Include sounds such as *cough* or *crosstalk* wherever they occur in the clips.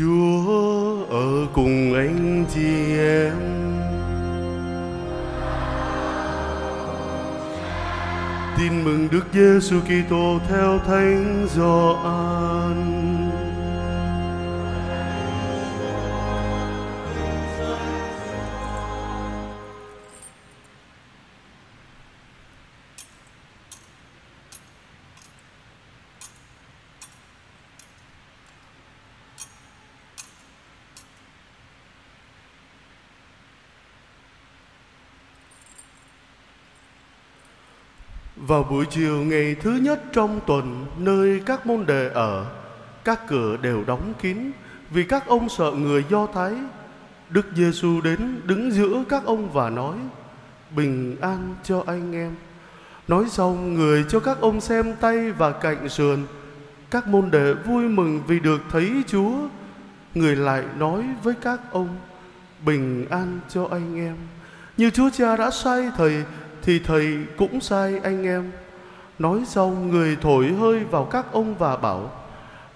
Chúa ở cùng anh chị em. Tin mừng Đức Giêsu Kitô theo Thánh Gioan. Vào buổi chiều ngày thứ nhất trong tuần, nơi các môn đề ở, các cửa đều đóng kín vì các ông sợ người Do Thái. Đức Giêsu đến đứng giữa các ông và nói: Bình an cho anh em. Nói xong, người cho các ông xem tay và cạnh sườn. Các môn đệ vui mừng vì được thấy Chúa. Người lại nói với các ông: Bình an cho anh em. Như Chúa Cha đã sai thầy thì thầy cũng sai anh em. Nói xong người thổi hơi vào các ông và bảo,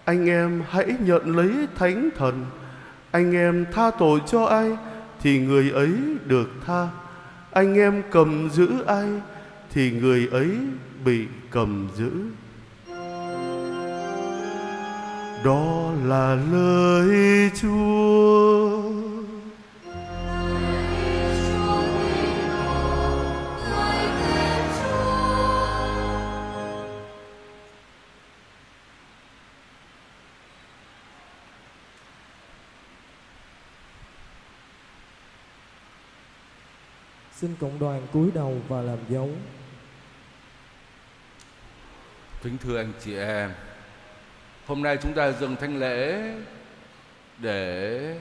Anh em hãy nhận lấy thánh thần. Anh em tha tội cho ai Thì người ấy được tha. Anh em cầm giữ ai Thì người ấy bị cầm giữ. Đó là lời Chúa. Xin cộng đoàn cúi đầu và làm dấu. Kính thưa anh chị em, hôm nay chúng ta dừng thanh lễ để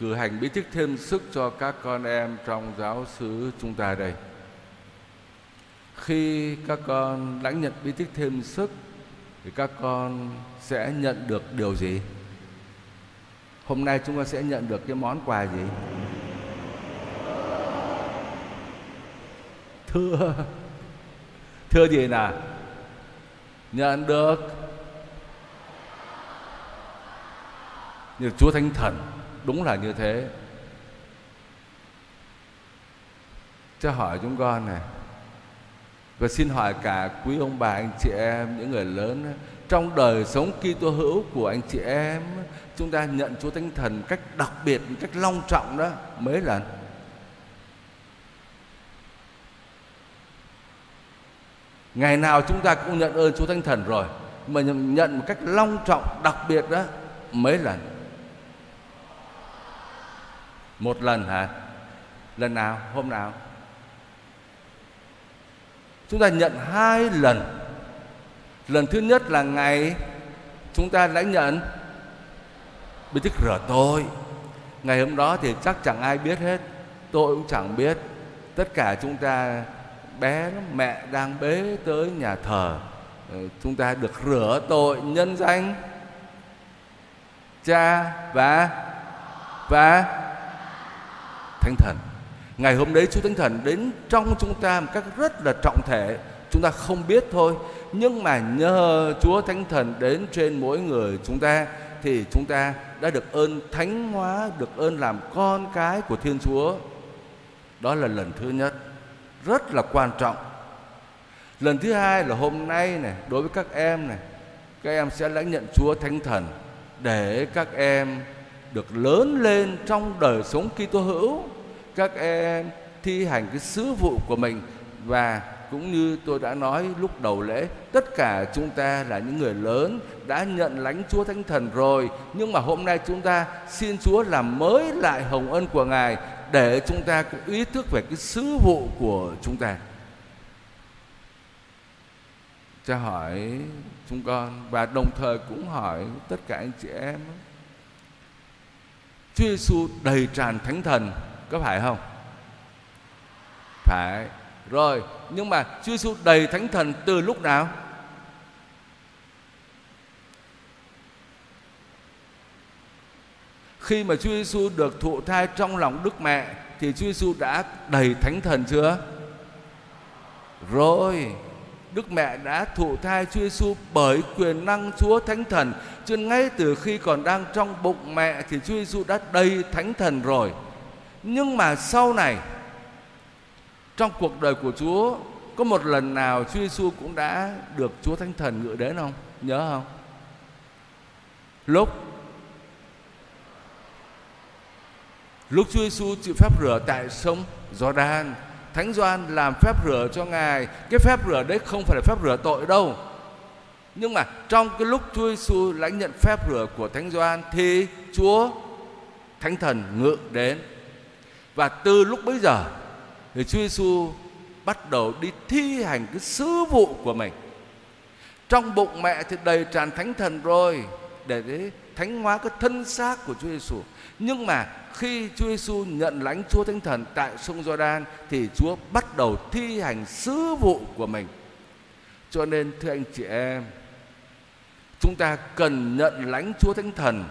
cử hành bí tích thêm sức cho các con em trong giáo xứ chúng ta đây. Khi các con lãnh nhận bí tích thêm sức thì các con sẽ nhận được điều gì? Hôm nay chúng ta sẽ nhận được cái món quà gì? Thưa. Thưa gì nào nhận được. Như Chúa Thánh Thần, đúng là như thế. Cho hỏi chúng con này, và xin hỏi cả quý ông bà, anh chị em, những người lớn, trong đời sống Kitô hữu của anh chị em, chúng ta nhận Chúa Thánh Thần cách đặc biệt cách long trọng đó, mấy lần? Ngày nào chúng ta cũng nhận ơn Chúa Thánh Thần rồi, Mà nhận một cách long trọng, đặc biệt đó, Mấy lần? Một lần hả? Lần nào? Hôm nào? Chúng ta nhận hai lần. Lần thứ nhất là ngày Chúng ta đã nhận Bí tích rửa tội. Ngày hôm đó thì chắc chẳng ai biết hết, Tôi cũng chẳng biết. Tất cả chúng ta bé lắm, mẹ đang bế tới nhà thờ. Ờ, chúng ta được rửa tội nhân danh. Cha và và thánh thần. Ngày hôm đấy chúa thánh thần đến trong chúng ta một cách rất là trọng thể. Chúng ta không biết thôi nhưng mà nhờ chúa thánh thần đến trên mỗi người chúng ta thì chúng ta đã được ơn thánh hóa được ơn làm con cái của thiên chúa. Đó là lần thứ nhất rất là quan trọng. Lần thứ hai là hôm nay này, đối với các em này, các em sẽ lãnh nhận chúa thánh thần để các em được lớn lên trong đời sống Kitô hữu. Các em thi hành cái sứ vụ của mình và cũng như tôi đã nói lúc đầu lễ, tất cả chúng ta là những người lớn đã nhận lãnh Chúa Thánh Thần rồi. Nhưng mà hôm nay chúng ta xin Chúa làm mới lại hồng ân của Ngài để chúng ta cũng ý thức về cái sứ vụ của chúng ta cha hỏi chúng con và đồng thời cũng hỏi tất cả anh chị em Chúa Giêsu đầy tràn thánh thần có phải không? Phải. Rồi, nhưng mà Chúa Giêsu đầy thánh thần từ lúc nào? Khi mà Chúa Giêsu được thụ thai trong lòng Đức Mẹ thì Chúa Giêsu đã đầy thánh thần chưa? Rồi, Đức Mẹ đã thụ thai Chúa Giêsu bởi quyền năng Chúa Thánh Thần. Cho ngay từ khi còn đang trong bụng mẹ thì Chúa Giêsu đã đầy Thánh Thần rồi. Nhưng mà sau này trong cuộc đời của Chúa có một lần nào Chúa Giêsu cũng đã được Chúa Thánh Thần ngự đến không? Nhớ không? Lúc lúc Chúa Giêsu chịu phép rửa tại sông Giođan, Thánh Gioan làm phép rửa cho ngài. Cái phép rửa đấy không phải là phép rửa tội đâu. Nhưng mà trong cái lúc Chúa Giêsu lãnh nhận phép rửa của Thánh Gioan thì Chúa Thánh Thần ngự đến. Và từ lúc bấy giờ thì Chúa Giêsu bắt đầu đi thi hành cái sứ vụ của mình. Trong bụng mẹ thì đầy tràn Thánh Thần rồi để thánh hóa cái thân xác của Chúa Giêsu. Nhưng mà khi Chúa Giêsu nhận lãnh Chúa Thánh Thần tại sông Giođan thì Chúa bắt đầu thi hành sứ vụ của mình. Cho nên thưa anh chị em, chúng ta cần nhận lãnh Chúa Thánh Thần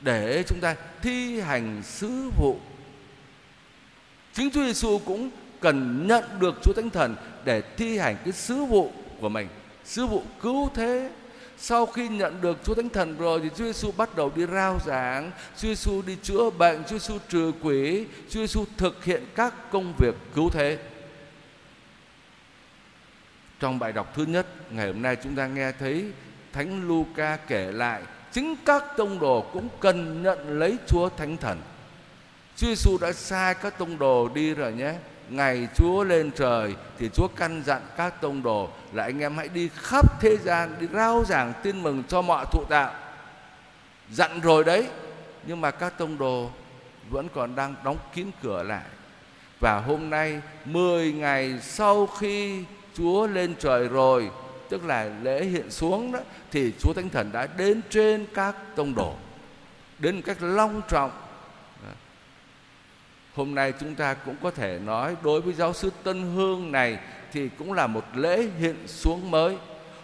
để chúng ta thi hành sứ vụ. Chính Chúa Giêsu cũng cần nhận được Chúa Thánh Thần để thi hành cái sứ vụ của mình, sứ vụ cứu thế sau khi nhận được Chúa Thánh Thần rồi thì Chúa Giêsu bắt đầu đi rao giảng, Chúa Giêsu đi chữa bệnh, Chúa Giêsu trừ quỷ, Chúa Giêsu thực hiện các công việc cứu thế. Trong bài đọc thứ nhất ngày hôm nay chúng ta nghe thấy Thánh Luca kể lại chính các tông đồ cũng cần nhận lấy Chúa Thánh Thần. Chúa Giêsu đã sai các tông đồ đi rồi nhé ngày Chúa lên trời thì Chúa căn dặn các tông đồ là anh em hãy đi khắp thế gian đi rao giảng tin mừng cho mọi thụ tạo. Dặn rồi đấy, nhưng mà các tông đồ vẫn còn đang đóng kín cửa lại. Và hôm nay 10 ngày sau khi Chúa lên trời rồi, tức là lễ hiện xuống đó thì Chúa Thánh Thần đã đến trên các tông đồ đến một cách long trọng Hôm nay chúng ta cũng có thể nói đối với giáo sư Tân Hương này thì cũng là một lễ hiện xuống mới.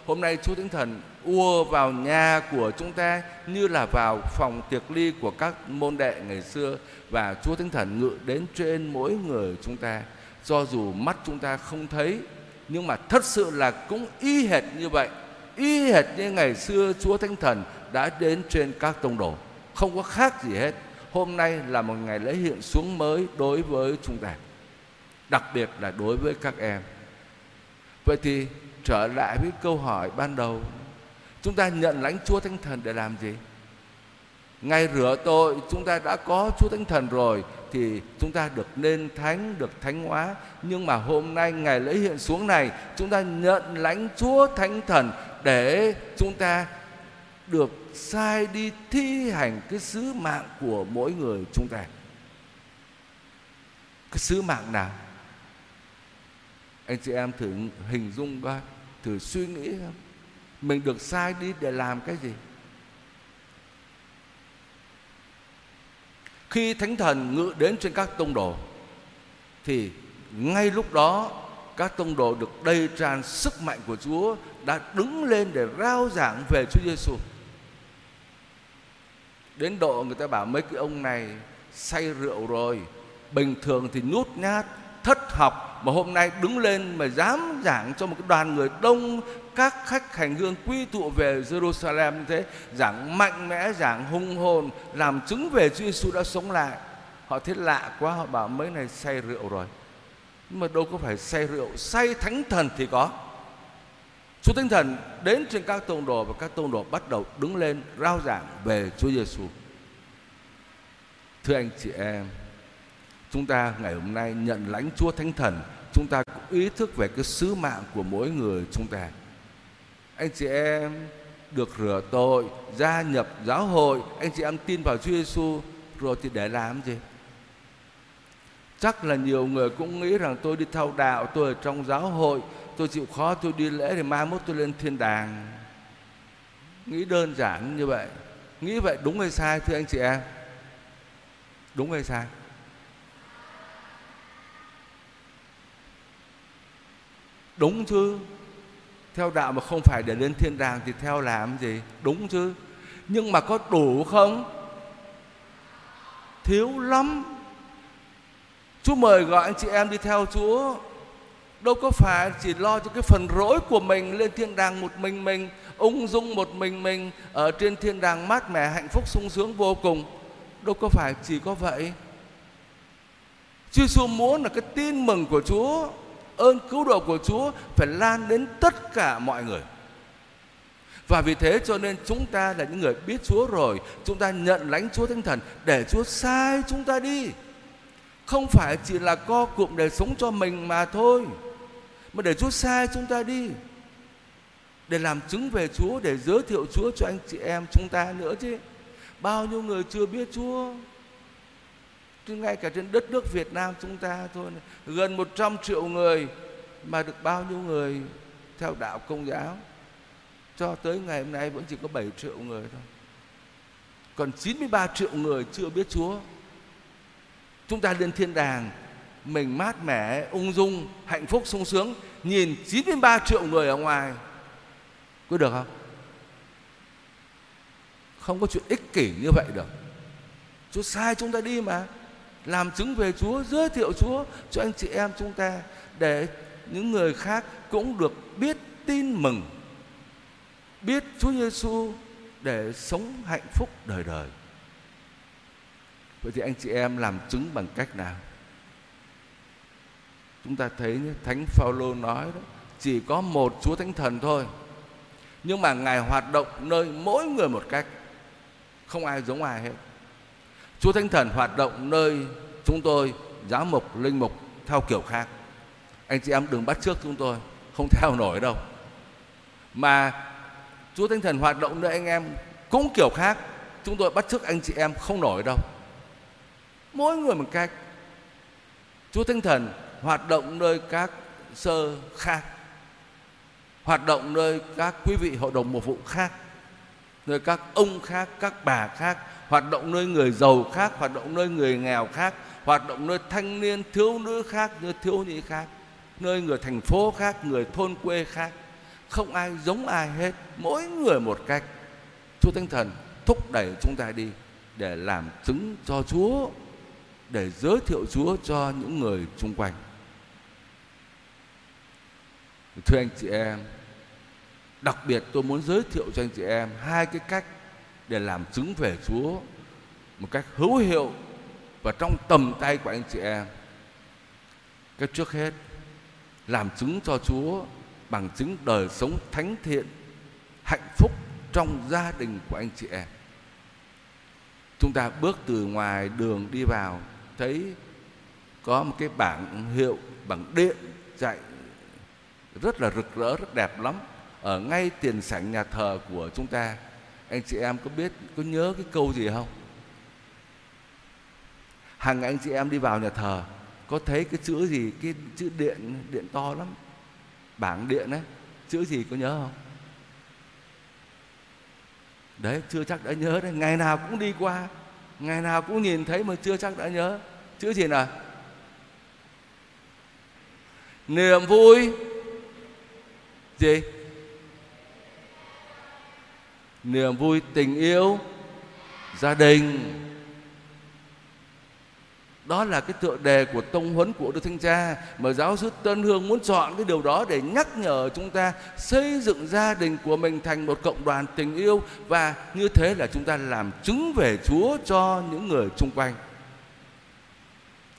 Hôm nay Chúa Thánh Thần ua vào nhà của chúng ta như là vào phòng tiệc ly của các môn đệ ngày xưa và Chúa Thánh Thần ngự đến trên mỗi người chúng ta. Do dù mắt chúng ta không thấy, nhưng mà thật sự là cũng y hệt như vậy. Y hệt như ngày xưa Chúa Thánh Thần đã đến trên các tông đồ. Không có khác gì hết hôm nay là một ngày lễ hiện xuống mới đối với chúng ta, đặc biệt là đối với các em. Vậy thì trở lại với câu hỏi ban đầu, chúng ta nhận lãnh chúa thánh thần để làm gì? Ngày rửa tội, chúng ta đã có chúa thánh thần rồi thì chúng ta được nên thánh, được thánh hóa. Nhưng mà hôm nay, ngày lễ hiện xuống này, chúng ta nhận lãnh chúa thánh thần để chúng ta được sai đi thi hành cái sứ mạng của mỗi người chúng ta. Cái sứ mạng nào? Anh chị em thử hình dung coi, thử suy nghĩ không mình được sai đi để làm cái gì? Khi thánh thần ngự đến trên các tông đồ, thì ngay lúc đó, các tông đồ được đầy tràn sức mạnh của Chúa đã đứng lên để rao giảng về Chúa Giêsu đến độ người ta bảo mấy cái ông này say rượu rồi, bình thường thì nhút nhát, thất học, mà hôm nay đứng lên mà dám giảng cho một cái đoàn người đông, các khách hành hương quy tụ về Jerusalem như thế, giảng mạnh mẽ, giảng hung hồn, làm chứng về Chúa Giêsu đã sống lại. Họ thấy lạ quá, họ bảo mấy này say rượu rồi. Nhưng mà đâu có phải say rượu, say thánh thần thì có. Chúa Thánh Thần đến trên các tông đồ và các tông đồ bắt đầu đứng lên rao giảng về Chúa Giêsu. Thưa anh chị em, chúng ta ngày hôm nay nhận lãnh Chúa Thánh Thần, chúng ta cũng ý thức về cái sứ mạng của mỗi người chúng ta. Anh chị em được rửa tội, gia nhập giáo hội, anh chị em tin vào Chúa Giêsu rồi thì để làm gì? Chắc là nhiều người cũng nghĩ rằng tôi đi theo đạo, tôi ở trong giáo hội, tôi chịu khó, tôi đi lễ thì mai mốt tôi lên thiên đàng. Nghĩ đơn giản như vậy. Nghĩ vậy đúng hay sai, thưa anh chị em? Đúng hay sai? Đúng chứ. Theo đạo mà không phải để lên thiên đàng thì theo làm gì? Đúng chứ. Nhưng mà có đủ không? Thiếu lắm. Chúa mời gọi anh chị em đi theo Chúa đâu có phải chỉ lo cho cái phần rỗi của mình lên thiên đàng một mình mình, ung dung một mình mình, ở trên thiên đàng mát mẻ, hạnh phúc sung sướng vô cùng. Đâu có phải chỉ có vậy. Chúa Giêsu muốn là cái tin mừng của Chúa, ơn cứu độ của Chúa phải lan đến tất cả mọi người. Và vì thế cho nên chúng ta là những người biết Chúa rồi, Chúng ta nhận lãnh Chúa Thánh Thần Để Chúa sai chúng ta đi. Không phải chỉ là co cụm để sống cho mình mà thôi. Mà để Chúa sai chúng ta đi. Để làm chứng về Chúa, Để giới thiệu Chúa cho anh chị em chúng ta nữa chứ. Bao nhiêu người chưa biết Chúa? Chứ ngay cả trên đất nước Việt Nam chúng ta thôi Gần 100 triệu người Mà được bao nhiêu người theo đạo công giáo. Cho tới ngày hôm nay vẫn chỉ có 7 triệu người thôi. Còn 93 triệu người chưa biết Chúa. Chúng ta lên thiên đàng mình mát mẻ, ung dung, hạnh phúc, sung sướng. Nhìn 93 triệu người ở ngoài. Có được không? Không có chuyện ích kỷ như vậy được. Chúa sai chúng ta đi mà. Làm chứng về Chúa, giới thiệu Chúa cho anh chị em chúng ta để những người khác cũng được biết, tin mừng. Biết Chúa Giêsu để sống hạnh phúc đời đời. Vậy thì anh chị em làm chứng bằng cách nào? Chúng ta thấy Thánh Phaolô nói đó, chỉ có một Chúa Thánh Thần thôi. Nhưng mà Ngài hoạt động nơi mỗi người một cách. Không ai giống ai hết. Chúa Thánh Thần hoạt động nơi chúng tôi giáo mục, linh mục theo kiểu khác. Anh chị em đừng bắt trước chúng tôi, không theo *laughs* nổi đâu. Mà Chúa Thánh Thần hoạt động nơi anh em cũng kiểu khác Chúng tôi bắt trước anh chị em không nổi đâu Mỗi người một cách Chúa Thánh Thần hoạt động nơi các sơ khác. Hoạt động nơi các quý vị hội đồng mục vụ khác. Nơi các ông khác, các bà khác. Hoạt động nơi người giàu khác Hoạt động nơi người nghèo khác. Hoạt động nơi thanh niên, thiếu nữ khác Nơi thiếu nhi khác. Nơi người thành phố khác, người thôn quê khác. Không ai giống ai hết mỗi người một cách. Chúa thánh thần thúc đẩy chúng ta đi để làm chứng cho chúa để giới thiệu chúa cho những người xung quanh thưa anh chị em, đặc biệt tôi muốn giới thiệu cho anh chị em hai cái cách để làm chứng về chúa một cách hữu hiệu và trong tầm tay của anh chị em. Cái trước hết, làm chứng cho chúa bằng chứng đời sống thánh thiện, hạnh phúc trong gia đình của anh chị em. Chúng ta bước từ ngoài đường đi vào, thấy có một cái bảng hiệu bằng điện chạy rất là rực rỡ, rất đẹp lắm. Ở ngay tiền sảnh nhà thờ của chúng ta, anh chị em có biết, có nhớ cái câu gì không? Hàng anh chị em đi vào nhà thờ, có thấy cái chữ gì, cái chữ điện điện to lắm, bảng điện ấy, chữ gì có nhớ không? Đấy, chưa chắc đã nhớ đấy, ngày nào cũng đi qua, ngày nào cũng nhìn thấy mà chưa chắc đã nhớ. Chữ gì nào? Niềm vui gì niềm vui tình yêu gia đình đó là cái tựa đề của tông huấn của Đức Thánh Cha mà giáo sư Tân Hương muốn chọn cái điều đó để nhắc nhở chúng ta xây dựng gia đình của mình thành một cộng đoàn tình yêu và như thế là chúng ta làm chứng về Chúa cho những người xung quanh.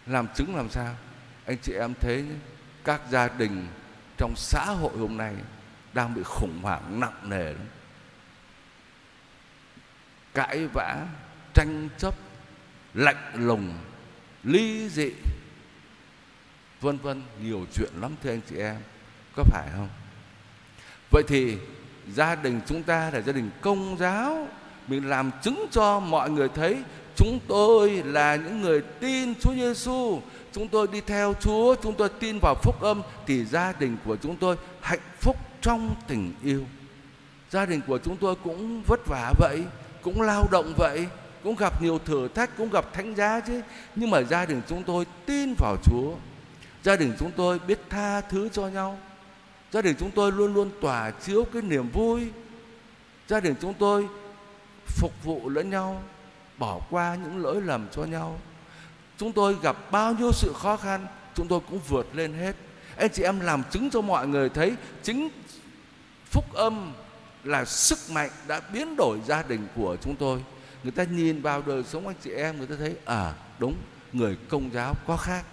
Làm chứng làm sao? Anh chị em thấy các gia đình trong xã hội hôm nay đang bị khủng hoảng nặng nề lắm. Cãi vã, tranh chấp, lạnh lùng ly dị vân vân nhiều chuyện lắm thưa anh chị em có phải không vậy thì gia đình chúng ta là gia đình công giáo mình làm chứng cho mọi người thấy chúng tôi là những người tin Chúa Giêsu chúng tôi đi theo Chúa, chúng tôi tin vào phúc âm, thì gia đình của chúng tôi hạnh phúc trong tình yêu. Gia đình của chúng tôi cũng vất vả vậy, cũng lao động vậy, cũng gặp nhiều thử thách, cũng gặp thánh giá chứ. Nhưng mà gia đình chúng tôi tin vào chúa. Gia đình chúng tôi biết tha thứ cho nhau. Gia đình chúng tôi luôn luôn tỏa chiếu cái niềm vui. Gia đình chúng tôi phục vụ lẫn nhau bỏ qua những lỗi lầm cho nhau. Chúng tôi gặp bao nhiêu sự khó khăn, chúng tôi cũng vượt lên hết. Anh chị em làm chứng cho mọi người thấy, chính phúc âm là sức mạnh đã biến đổi gia đình của chúng tôi. Người ta nhìn vào đời sống anh chị em, người ta thấy à đúng, người công giáo có khác.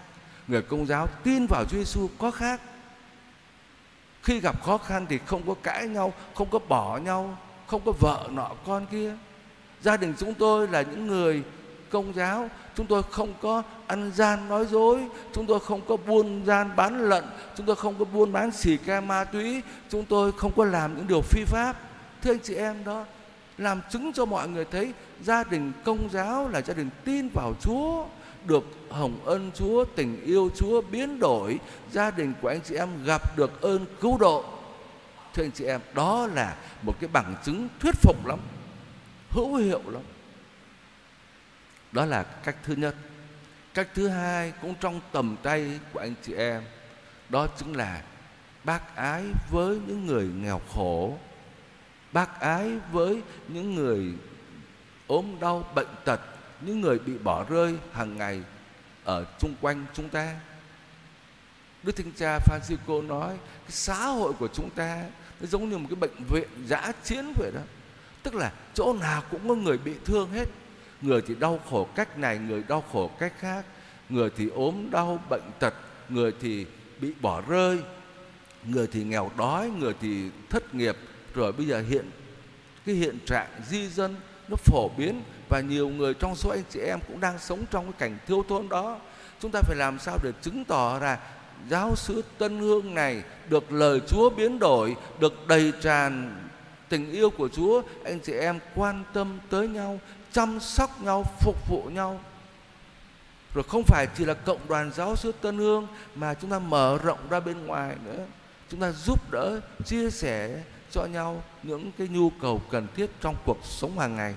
Người công giáo tin vào Chúa Giêsu có khác. Khi gặp khó khăn thì không có cãi nhau, không có bỏ nhau, không có vợ nọ con kia gia đình chúng tôi là những người công giáo. Chúng tôi không có ăn gian nói dối. Chúng tôi không có buôn gian bán lận. Chúng tôi không có buôn bán xì ke ma túy. Chúng tôi không có làm những điều phi pháp. Thưa anh chị em đó làm chứng cho mọi người thấy gia đình công giáo là gia đình tin vào Chúa được hồng ân Chúa, tình yêu Chúa biến đổi, gia đình của anh chị em gặp được ơn cứu độ. Thưa anh chị em, đó là một cái bằng chứng thuyết phục lắm, hữu hiệu lắm. Đó là cách thứ nhất. Cách thứ hai cũng trong tầm tay của anh chị em, đó chính là bác ái với những người nghèo khổ, bác ái với những người ốm đau bệnh tật những người bị bỏ rơi hàng ngày ở chung quanh chúng ta Đức Thánh Cha Francisco nói cái xã hội của chúng ta nó giống như một cái bệnh viện giã chiến vậy đó tức là chỗ nào cũng có người bị thương hết. Người thì đau khổ cách này, người đau khổ cách khác. Người thì ốm đau, bệnh tật, người thì bị bỏ rơi. Người thì nghèo đói, người thì thất nghiệp. Rồi bây giờ hiện, cái hiện trạng di dân nó phổ biến và nhiều người trong số anh chị em cũng đang sống trong cái cảnh thiếu thốn đó. Chúng ta phải làm sao để chứng tỏ là giáo sứ tân hương này được lời chúa biến đổi, được đầy tràn tình yêu của chúa anh chị em quan tâm tới nhau chăm sóc nhau phục vụ nhau. Rồi không phải chỉ là cộng đoàn giáo sư tân hương mà chúng ta mở rộng ra bên ngoài nữa. Chúng ta giúp đỡ chia sẻ cho nhau những cái nhu cầu cần thiết trong cuộc sống hàng ngày.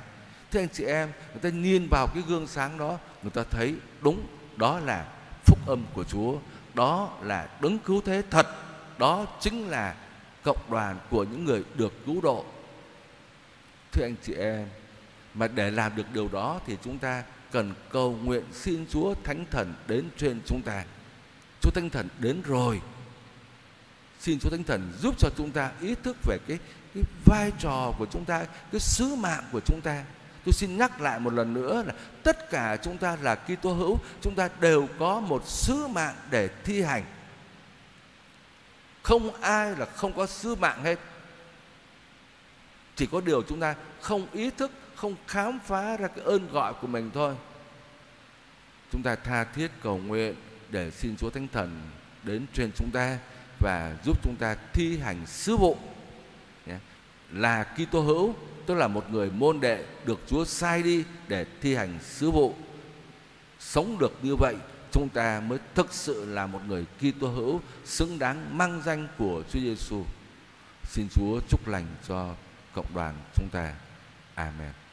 Thế anh chị em, người ta nhìn vào cái gương sáng đó, người ta thấy đúng đó là phúc âm của Chúa, đó là đấng cứu thế thật, đó chính là cộng đoàn của những người được cứu độ. Thưa anh chị em, mà để làm được điều đó thì chúng ta cần cầu nguyện xin Chúa Thánh Thần đến trên chúng ta. Chúa Thánh Thần đến rồi. Xin Chúa Thánh Thần giúp cho chúng ta ý thức về cái cái vai trò của chúng ta, cái sứ mạng của chúng ta Tôi xin nhắc lại một lần nữa là tất cả chúng ta là Kitô hữu, chúng ta đều có một sứ mạng để thi hành. Không ai là không có sứ mạng hết. Chỉ có điều chúng ta không ý thức, không khám phá ra cái ơn gọi của mình thôi. Chúng ta tha thiết cầu nguyện để xin Chúa Thánh Thần đến trên chúng ta và giúp chúng ta thi hành sứ vụ. Là Kitô hữu tức là một người môn đệ được Chúa sai đi để thi hành sứ vụ. Sống được như vậy, chúng ta mới thực sự là một người Kitô hữu, xứng đáng mang danh của Chúa Giêsu. Xin Chúa chúc lành cho cộng đoàn chúng ta. Amen.